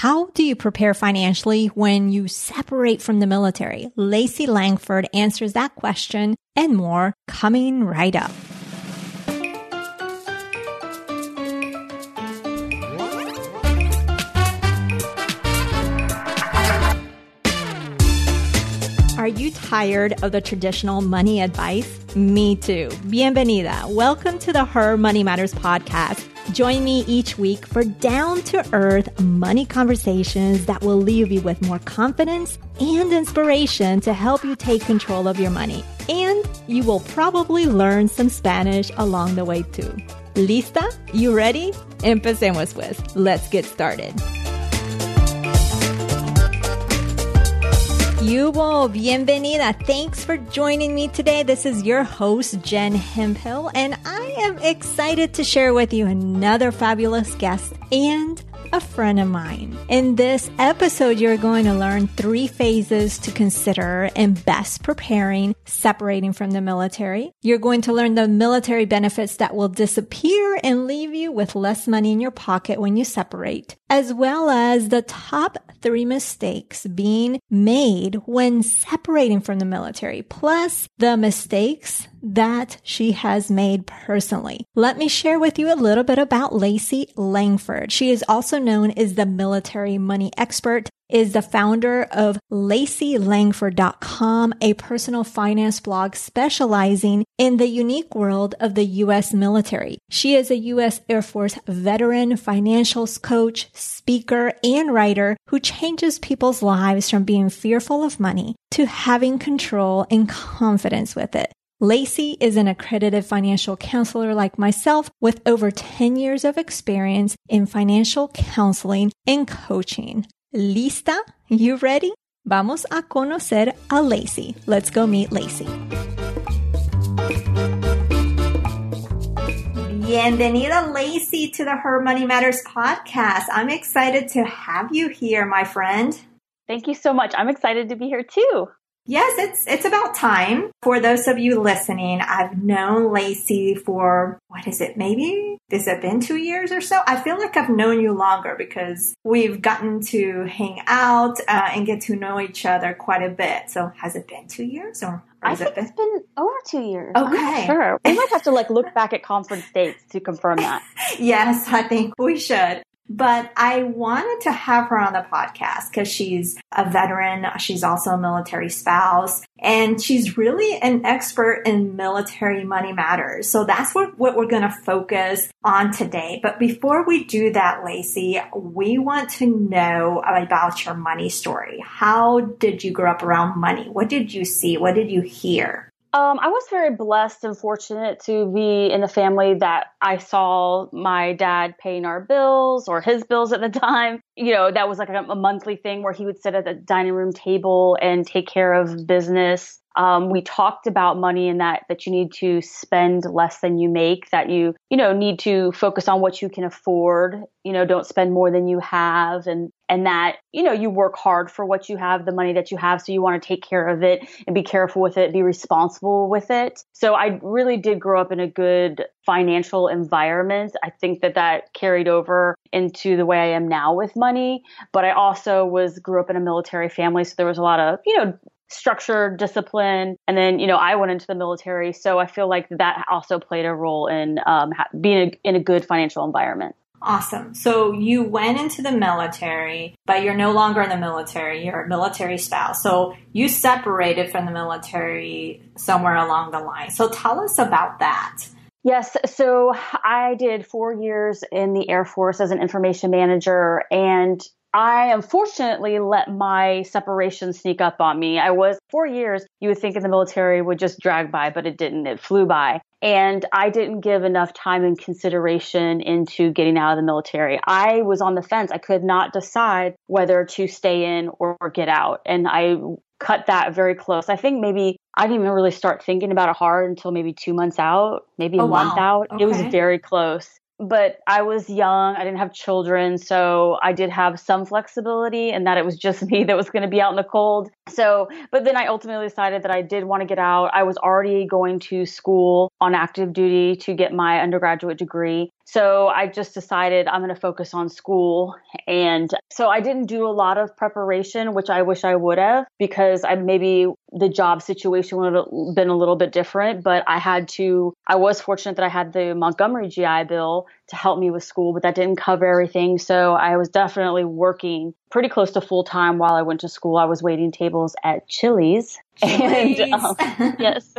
How do you prepare financially when you separate from the military? Lacey Langford answers that question and more coming right up. Are you tired of the traditional money advice? Me too. Bienvenida. Welcome to the Her Money Matters podcast. Join me each week for down to earth money conversations that will leave you with more confidence and inspiration to help you take control of your money. And you will probably learn some Spanish along the way too. Lista? You ready? Empecemos pues. Let's get started. Yubo, bienvenida. Thanks for joining me today. This is your host, Jen Hemphill, and I am excited to share with you another fabulous guest and a friend of mine. In this episode, you're going to learn three phases to consider in best preparing, separating from the military. You're going to learn the military benefits that will disappear and leave you with less money in your pocket when you separate, as well as the top three mistakes being made when separating from the military, plus the mistakes that she has made personally. Let me share with you a little bit about Lacey Langford. She is also known as the military money expert is the founder of LaceyLangford.com, a personal finance blog specializing in the unique world of the U.S. military. She is a U.S. Air Force veteran, financials coach, speaker, and writer who changes people's lives from being fearful of money to having control and confidence with it. Lacey is an accredited financial counselor like myself with over 10 years of experience in financial counseling and coaching. ¿Lista? You ready? Vamos a conocer a Lacey. Let's go meet Lacey. Bienvenida, Lacey, to the Her Money Matters podcast. I'm excited to have you here, my friend. Thank you so much. I'm excited to be here too. Yes, it's it's about time. For those of you listening, I've known Lacey for what is it? Maybe has it been two years or so? I feel like I've known you longer because we've gotten to hang out uh, and get to know each other quite a bit. So has it been two years or? I think it it's been over two years. Okay, sure. We might have to like look back at conference dates to confirm that. yes, I think we should. But I wanted to have her on the podcast because she's a veteran. She's also a military spouse and she's really an expert in military money matters. So that's what, what we're going to focus on today. But before we do that, Lacey, we want to know about your money story. How did you grow up around money? What did you see? What did you hear? Um, I was very blessed and fortunate to be in a family that I saw my dad paying our bills or his bills at the time. You know, that was like a, a monthly thing where he would sit at the dining room table and take care of business. Um, we talked about money and that that you need to spend less than you make. That you you know need to focus on what you can afford. You know, don't spend more than you have, and and that you know you work hard for what you have, the money that you have. So you want to take care of it and be careful with it, be responsible with it. So I really did grow up in a good financial environment. I think that that carried over into the way I am now with money. But I also was grew up in a military family, so there was a lot of you know structure, discipline. And then, you know, I went into the military. So I feel like that also played a role in um, being a, in a good financial environment. Awesome. So you went into the military, but you're no longer in the military. You're a military spouse. So you separated from the military somewhere along the line. So tell us about that. Yes. So I did four years in the Air Force as an information manager. And I unfortunately let my separation sneak up on me. I was four years, you would think in the military would just drag by, but it didn't. It flew by. And I didn't give enough time and consideration into getting out of the military. I was on the fence. I could not decide whether to stay in or get out. And I cut that very close. I think maybe I didn't even really start thinking about it hard until maybe two months out, maybe a oh, month wow. out. Okay. It was very close but I was young. I didn't have children. So I did have some flexibility and that it was just me that was going to be out in the cold. So, but then I ultimately decided that I did want to get out. I was already going to school on active duty to get my undergraduate degree. So I just decided I'm going to focus on school. And so I didn't do a lot of preparation, which I wish I would have because I maybe the job situation would have been a little bit different. But I had to, I was fortunate that I had the Montgomery GI Bill to help me with school, but that didn't cover everything. So I was definitely working pretty close to full time while I went to school. I was waiting tables at Chili's and um, yes,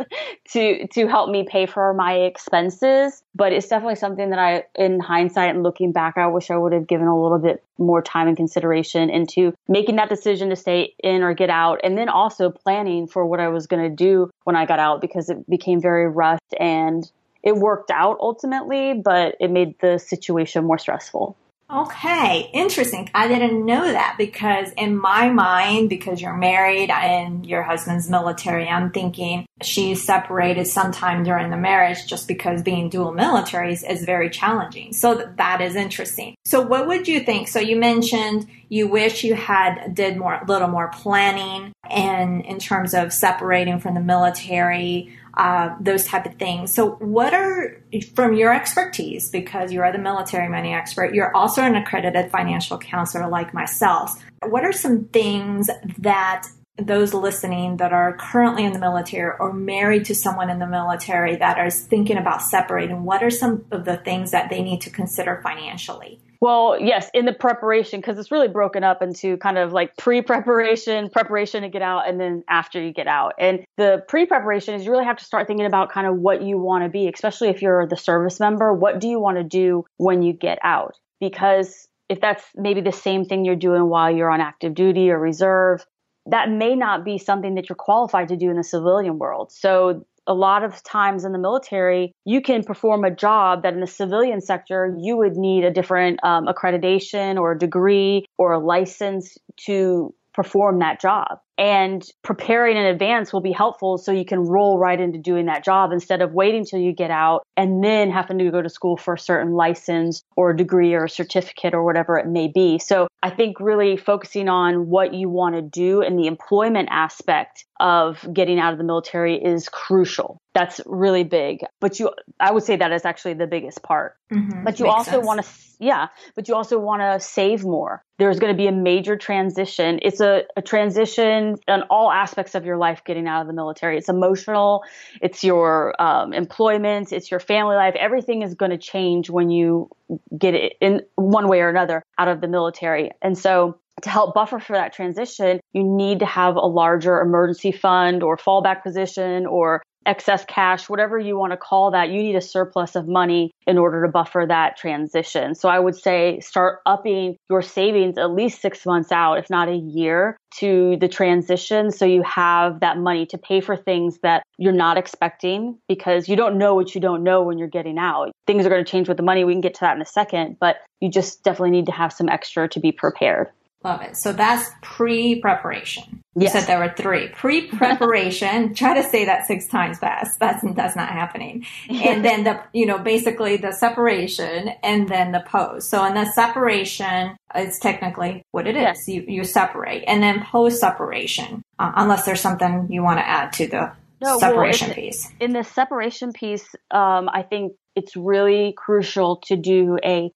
to to help me pay for my expenses. But it's definitely something that I, in hindsight and looking back, I wish I would have given a little bit more time and consideration into making that decision to stay in or get out, and then also planning for what I was going to do when I got out because it became very rushed and it worked out ultimately, but it made the situation more stressful. Okay, interesting. I didn't know that because in my mind, because you're married and your husband's military, I'm thinking she's separated sometime during the marriage just because being dual militaries is very challenging. So that is interesting. So what would you think? So you mentioned you wish you had did more, a little more planning and in terms of separating from the military uh, those type of things. So, what are from your expertise, because you are the military money expert, you're also an accredited financial counselor like myself. What are some things that those listening that are currently in the military or married to someone in the military that are thinking about separating? What are some of the things that they need to consider financially? Well, yes, in the preparation, because it's really broken up into kind of like pre preparation, preparation to get out, and then after you get out. And the pre preparation is you really have to start thinking about kind of what you want to be, especially if you're the service member. What do you want to do when you get out? Because if that's maybe the same thing you're doing while you're on active duty or reserve, that may not be something that you're qualified to do in the civilian world. So a lot of times in the military, you can perform a job that in the civilian sector, you would need a different um, accreditation or a degree or a license to perform that job and preparing in advance will be helpful so you can roll right into doing that job instead of waiting till you get out and then having to go to school for a certain license or degree or certificate or whatever it may be. So I think really focusing on what you want to do and the employment aspect of getting out of the military is crucial. That's really big. But you, I would say that is actually the biggest part. Mm-hmm. But you Makes also want to, yeah, but you also want to save more. There's going to be a major transition. It's a, a transition on all aspects of your life getting out of the military. It's emotional, it's your um, employment, it's your family life. Everything is going to change when you get it in one way or another out of the military. And so to help buffer for that transition, you need to have a larger emergency fund or fallback position or excess cash, whatever you want to call that, you need a surplus of money in order to buffer that transition. So I would say start upping your savings at least six months out, if not a year to the transition. So you have that money to pay for things that you're not expecting because you don't know what you don't know when you're getting out. Things are going to change with the money. We can get to that in a second, but you just definitely need to have some extra to be prepared. Love it. So that's pre-preparation. You said there were three. Pre-preparation. try to say that six times fast. That's that's not happening. And then the you know basically the separation and then the post. So in the separation, it's technically what it is. Yes. You you separate, and then post separation, uh, unless there's something you want to add to the no, separation well, piece. In the separation piece, um, I think it's really crucial to do a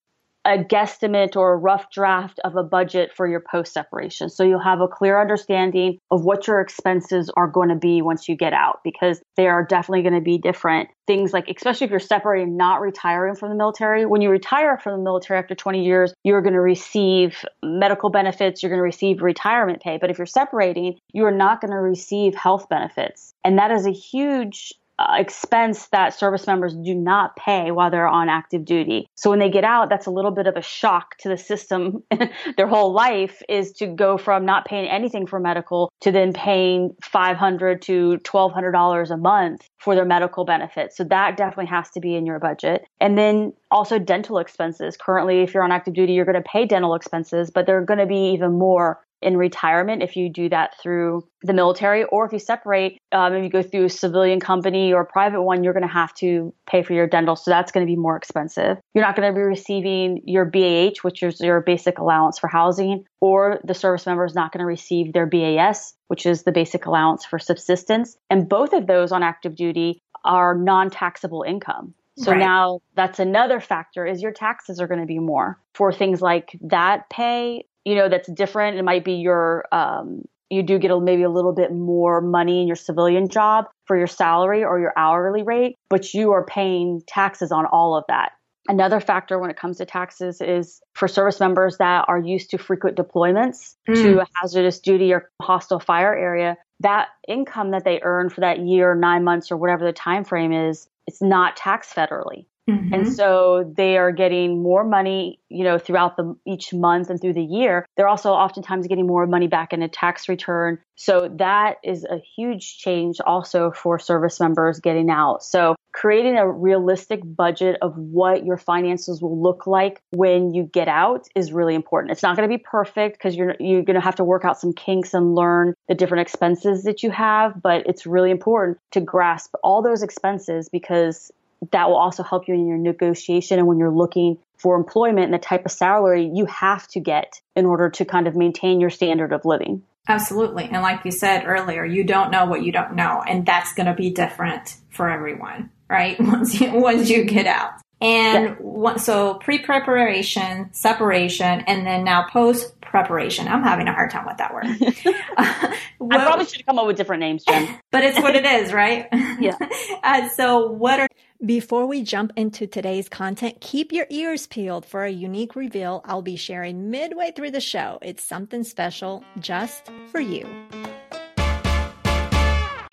a guesstimate or a rough draft of a budget for your post separation. So you'll have a clear understanding of what your expenses are going to be once you get out because they are definitely going to be different. Things like, especially if you're separating, not retiring from the military. When you retire from the military after 20 years, you're going to receive medical benefits, you're going to receive retirement pay. But if you're separating, you are not going to receive health benefits. And that is a huge uh, expense that service members do not pay while they're on active duty. So when they get out, that's a little bit of a shock to the system. Their whole life is to go from not paying anything for medical to then paying 500 to $1,200 a month for their medical benefits. So that definitely has to be in your budget. And then also dental expenses. Currently, if you're on active duty, you're going to pay dental expenses, but they're going to be even more in retirement if you do that through the military, or if you separate, um, if you go through a civilian company or a private one, you're going to have to pay for your dental. So that's going to be more expensive. You're not going to be receiving your BAH, which is your basic allowance for housing, or the service member is not going to receive their BAS, which is the basic allowance for subsistence. And both of those on active duty are non taxable income. So right. now that's another factor is your taxes are going to be more for things like that pay, you know, that's different. It might be your, um, you do get a, maybe a little bit more money in your civilian job for your salary or your hourly rate, but you are paying taxes on all of that. Another factor when it comes to taxes is for service members that are used to frequent deployments mm. to a hazardous duty or hostile fire area, that income that they earn for that year, nine months, or whatever the time frame is, it's not taxed federally. Mm-hmm. And so they are getting more money, you know, throughout the each month and through the year. They're also oftentimes getting more money back in a tax return. So that is a huge change also for service members getting out. So creating a realistic budget of what your finances will look like when you get out is really important. It's not going to be perfect because you're you're going to have to work out some kinks and learn the different expenses that you have, but it's really important to grasp all those expenses because that will also help you in your negotiation and when you're looking for employment and the type of salary you have to get in order to kind of maintain your standard of living. Absolutely. And like you said earlier, you don't know what you don't know. And that's going to be different for everyone, right? Once you, once you get out. And yeah. so pre preparation, separation, and then now post preparation. I'm having a hard time with that word. uh, well, I probably should have come up with different names, Jen. but it's what it is, right? Yeah. Uh, so, what are before we jump into today's content, keep your ears peeled for a unique reveal I'll be sharing midway through the show. It's something special just for you.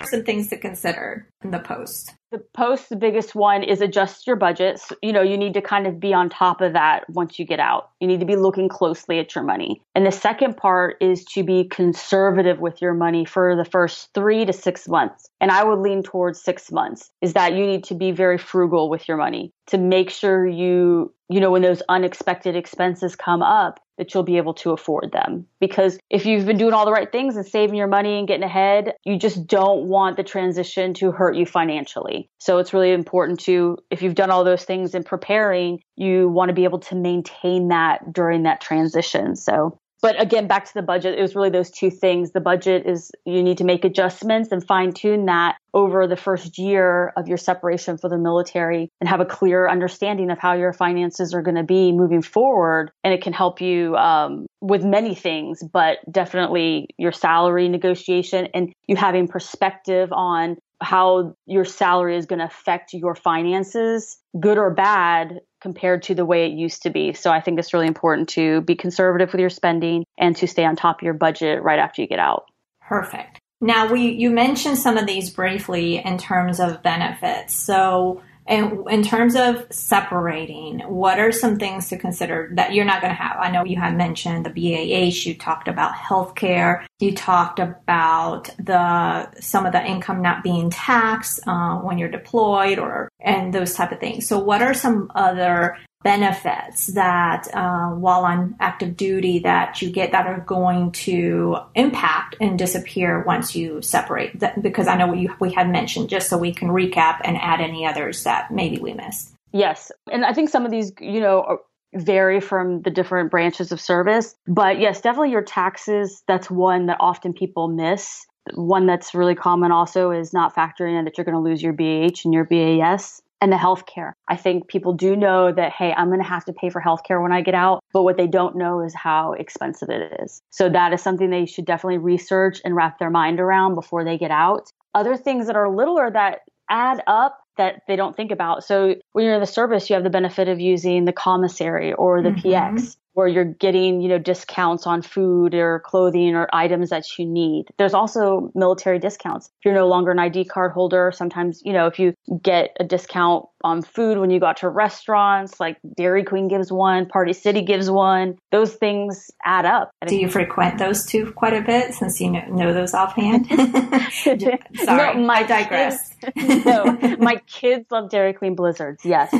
Some things to consider in the post. The post, the biggest one is adjust your budget. So, you know, you need to kind of be on top of that once you get out. You need to be looking closely at your money. And the second part is to be conservative with your money for the first three to six months. And I would lean towards six months is that you need to be very frugal with your money to make sure you, you know, when those unexpected expenses come up, that you'll be able to afford them. Because if you've been doing all the right things and saving your money and getting ahead, you just don't want the transition to hurt you financially. So it's really important to, if you've done all those things in preparing, you want to be able to maintain that during that transition. So but again back to the budget it was really those two things the budget is you need to make adjustments and fine tune that over the first year of your separation for the military and have a clear understanding of how your finances are going to be moving forward and it can help you um, with many things but definitely your salary negotiation and you having perspective on how your salary is going to affect your finances, good or bad, compared to the way it used to be. So I think it's really important to be conservative with your spending and to stay on top of your budget right after you get out. Perfect. Now we you mentioned some of these briefly in terms of benefits. So and in terms of separating, what are some things to consider that you're not going to have? I know you had mentioned the BAH, you talked about healthcare, you talked about the some of the income not being taxed uh, when you're deployed, or and those type of things. So, what are some other benefits that uh, while on active duty that you get that are going to impact and disappear once you separate that, because i know we, we had mentioned just so we can recap and add any others that maybe we missed. Yes. And i think some of these you know vary from the different branches of service but yes definitely your taxes that's one that often people miss. One that's really common also is not factoring in that you're going to lose your BAH and your BAS and the healthcare. I think people do know that, hey, I'm going to have to pay for healthcare when I get out, but what they don't know is how expensive it is. So that is something they should definitely research and wrap their mind around before they get out. Other things that are littler that add up that they don't think about. So when you're in the service, you have the benefit of using the commissary or the mm-hmm. PX where you're getting, you know, discounts on food or clothing or items that you need. There's also military discounts. If you're no longer an ID card holder, sometimes, you know, if you get a discount on food when you go out to restaurants, like Dairy Queen gives one, Party City gives one, those things add up. Do you frequent those two quite a bit since you know, know those offhand? Sorry, no, my I digress. Kids, no, my kids love Dairy Queen Blizzards, yes,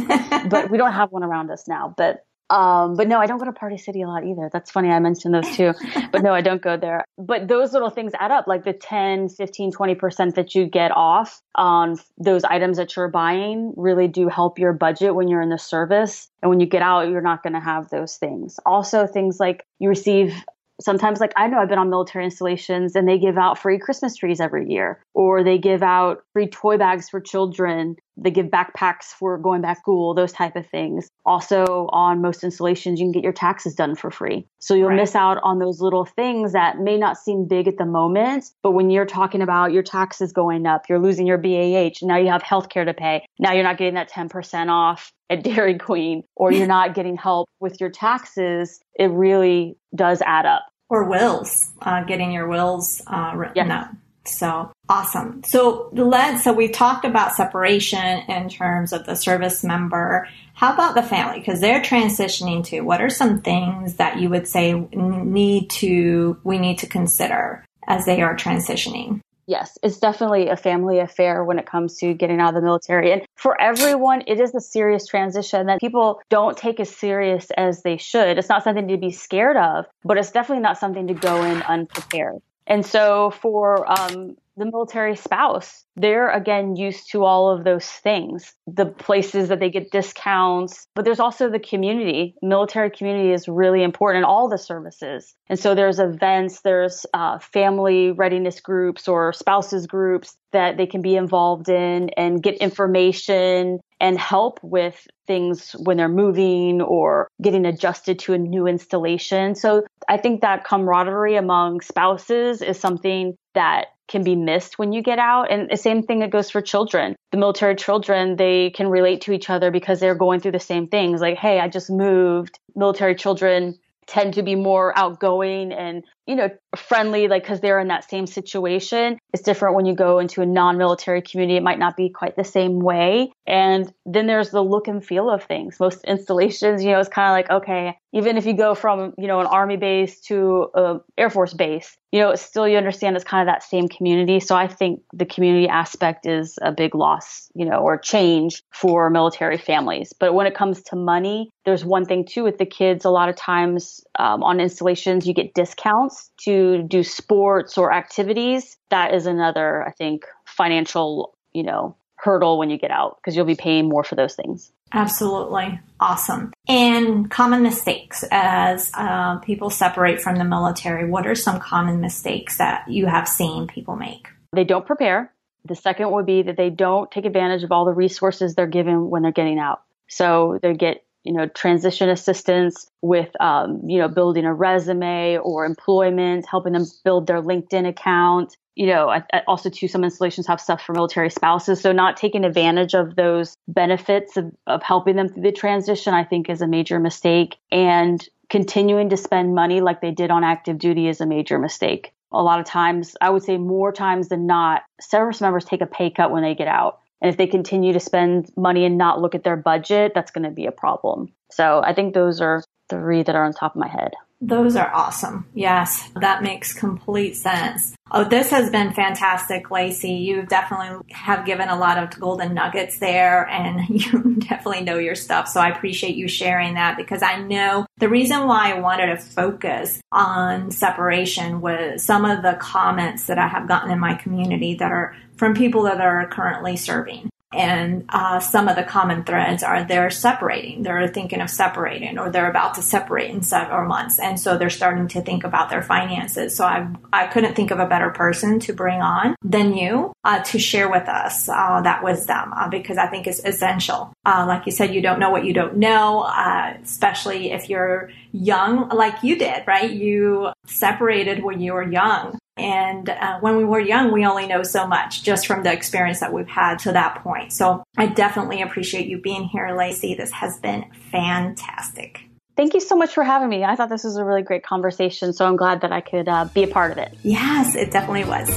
but we don't have one around us now. But Um, but no, I don't go to Party City a lot either. That's funny. I mentioned those two, but no, I don't go there. But those little things add up, like the 10, 15, 20% that you get off on those items that you're buying really do help your budget when you're in the service. And when you get out, you're not going to have those things. Also, things like you receive sometimes like I know I've been on military installations and they give out free Christmas trees every year or they give out free toy bags for children. They give backpacks for going back school, those type of things. Also on most installations you can get your taxes done for free. So you'll right. miss out on those little things that may not seem big at the moment, but when you're talking about your taxes going up, you're losing your BAH, now you have healthcare to pay. Now you're not getting that 10% off at Dairy Queen or you're not getting help with your taxes, it really does add up or wills, uh, getting your wills uh, written yes. up. So awesome. So let's, so we've talked about separation in terms of the service member. How about the family? Because they're transitioning to what are some things that you would say need to, we need to consider as they are transitioning? yes, it's definitely a family affair when it comes to getting out of the military. And for everyone, it is a serious transition that people don't take as serious as they should. It's not something to be scared of, but it's definitely not something to go in unprepared. And so for um, the military spouse, they're again used to all of those things, the places that they get discounts, but there's also the community. Military community is really important in all the services. And so there's events, there's uh, family readiness groups or spouses groups that they can be involved in and get information and help with things when they're moving or getting adjusted to a new installation. So I think that camaraderie among spouses is something that can be missed when you get out. And the same thing that goes for children. The military children, they can relate to each other because they're going through the same things. Like, hey, I just moved. Military children tend to be more outgoing and you know friendly like because they're in that same situation. It's different when you go into a non-military community. It might not be quite the same way. And then there's the look and feel of things. Most installations you know it's kind of like okay even if you go from you know an army base to a air force base you know still you understand it's kind of that same community. So i think the community aspect is a big loss you know or change for military families. But when it comes to money there's one thing too with the kids. A lot of times um, on installations you get discounts to do sports or activities that is another i think financial you know hurdle when you get out because you'll be paying more for those things Absolutely. Awesome. And common mistakes as uh, people separate from the military. What are some common mistakes that you have seen people make? They don't prepare. The second would be that they don't take advantage of all the resources they're given when they're getting out. So they get you know, transition assistance with, um, you know, building a resume or employment, helping them build their LinkedIn account. You know, I, I also too, some installations have stuff for military spouses. So not taking advantage of those benefits of, of helping them through the transition, I think is a major mistake. And continuing to spend money like they did on active duty is a major mistake. A lot of times, I would say more times than not, service members take a pay cut when they get out. And if they continue to spend money and not look at their budget, that's going to be a problem. So I think those are three that are on top of my head. Those are awesome. Yes, that makes complete sense. Oh, this has been fantastic, Lacey. You definitely have given a lot of golden nuggets there and you definitely know your stuff. So I appreciate you sharing that because I know the reason why I wanted to focus on separation was some of the comments that I have gotten in my community that are from people that are currently serving. And uh, some of the common threads are they're separating, they're thinking of separating, or they're about to separate in several months, and so they're starting to think about their finances. So I I couldn't think of a better person to bring on than you uh, to share with us uh, that wisdom uh, because I think it's essential. Uh, like you said, you don't know what you don't know, uh, especially if you're young, like you did, right? You separated when you were young. And uh, when we were young, we only know so much just from the experience that we've had to that point. So I definitely appreciate you being here, Lacey. This has been fantastic. Thank you so much for having me. I thought this was a really great conversation, so I'm glad that I could uh, be a part of it. Yes, it definitely was.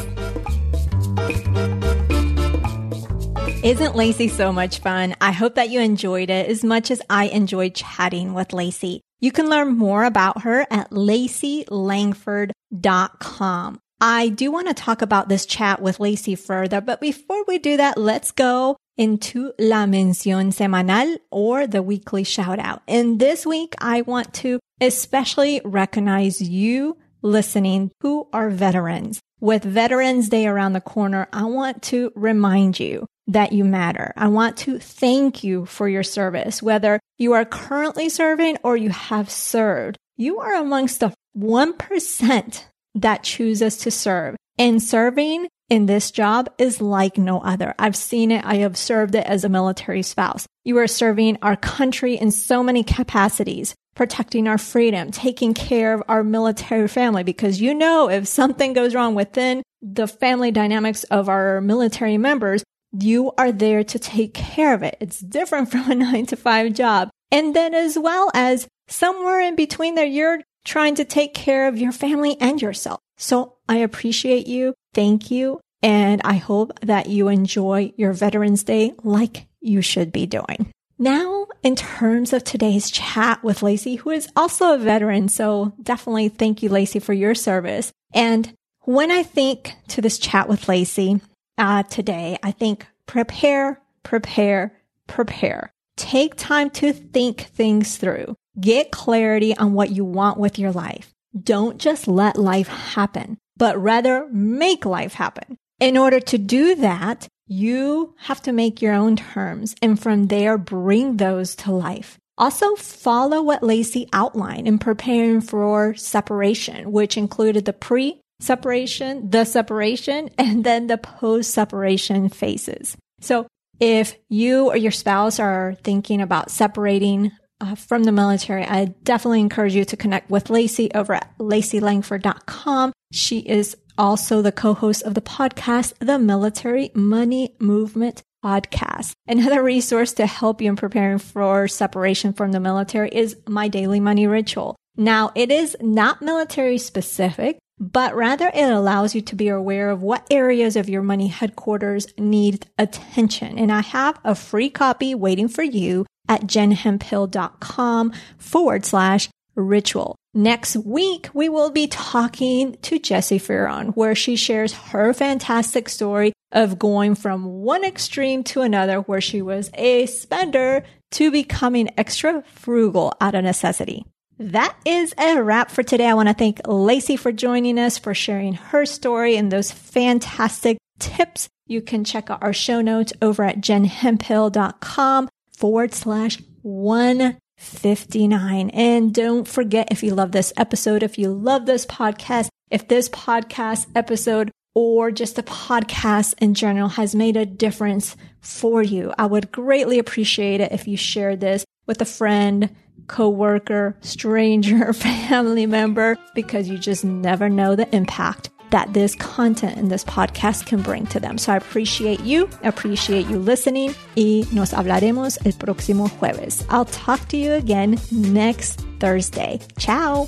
Isn't Lacey so much fun? I hope that you enjoyed it as much as I enjoyed chatting with Lacey. You can learn more about her at laceylangford.com. I do want to talk about this chat with Lacey further, but before we do that, let's go into La Mención Semanal or the weekly shout out. And this week, I want to especially recognize you listening who are veterans. With Veterans Day around the corner, I want to remind you that you matter. I want to thank you for your service, whether you are currently serving or you have served. You are amongst the 1% that chooses to serve. And serving in this job is like no other. I've seen it. I have served it as a military spouse. You are serving our country in so many capacities, protecting our freedom, taking care of our military family, because you know, if something goes wrong within the family dynamics of our military members, you are there to take care of it. It's different from a nine to five job. And then as well as somewhere in between there, you're trying to take care of your family and yourself. So I appreciate you. Thank you. And I hope that you enjoy your Veterans Day like you should be doing. Now, in terms of today's chat with Lacey, who is also a veteran. So definitely thank you, Lacey, for your service. And when I think to this chat with Lacey uh, today, I think prepare, prepare, prepare. Take time to think things through. Get clarity on what you want with your life. Don't just let life happen, but rather make life happen. In order to do that, you have to make your own terms and from there bring those to life. Also follow what Lacey outlined in preparing for separation, which included the pre separation, the separation, and then the post separation phases. So if you or your spouse are thinking about separating uh, from the military, I definitely encourage you to connect with Lacey over at laceylangford.com. She is also the co-host of the podcast, the Military Money Movement podcast. Another resource to help you in preparing for separation from the military is my daily money ritual. Now, it is not military specific, but rather it allows you to be aware of what areas of your money headquarters need attention. And I have a free copy waiting for you at jenhemphill.com forward slash ritual. Next week, we will be talking to Jessi Fearon, where she shares her fantastic story of going from one extreme to another, where she was a spender to becoming extra frugal out of necessity. That is a wrap for today. I want to thank Lacey for joining us, for sharing her story and those fantastic tips. You can check out our show notes over at jenhemphill.com forward slash 159. And don't forget, if you love this episode, if you love this podcast, if this podcast episode or just the podcast in general has made a difference for you, I would greatly appreciate it if you share this with a friend, coworker, stranger, family member, because you just never know the impact that this content in this podcast can bring to them. So I appreciate you, appreciate you listening, y nos hablaremos el próximo jueves. I'll talk to you again next Thursday. Ciao.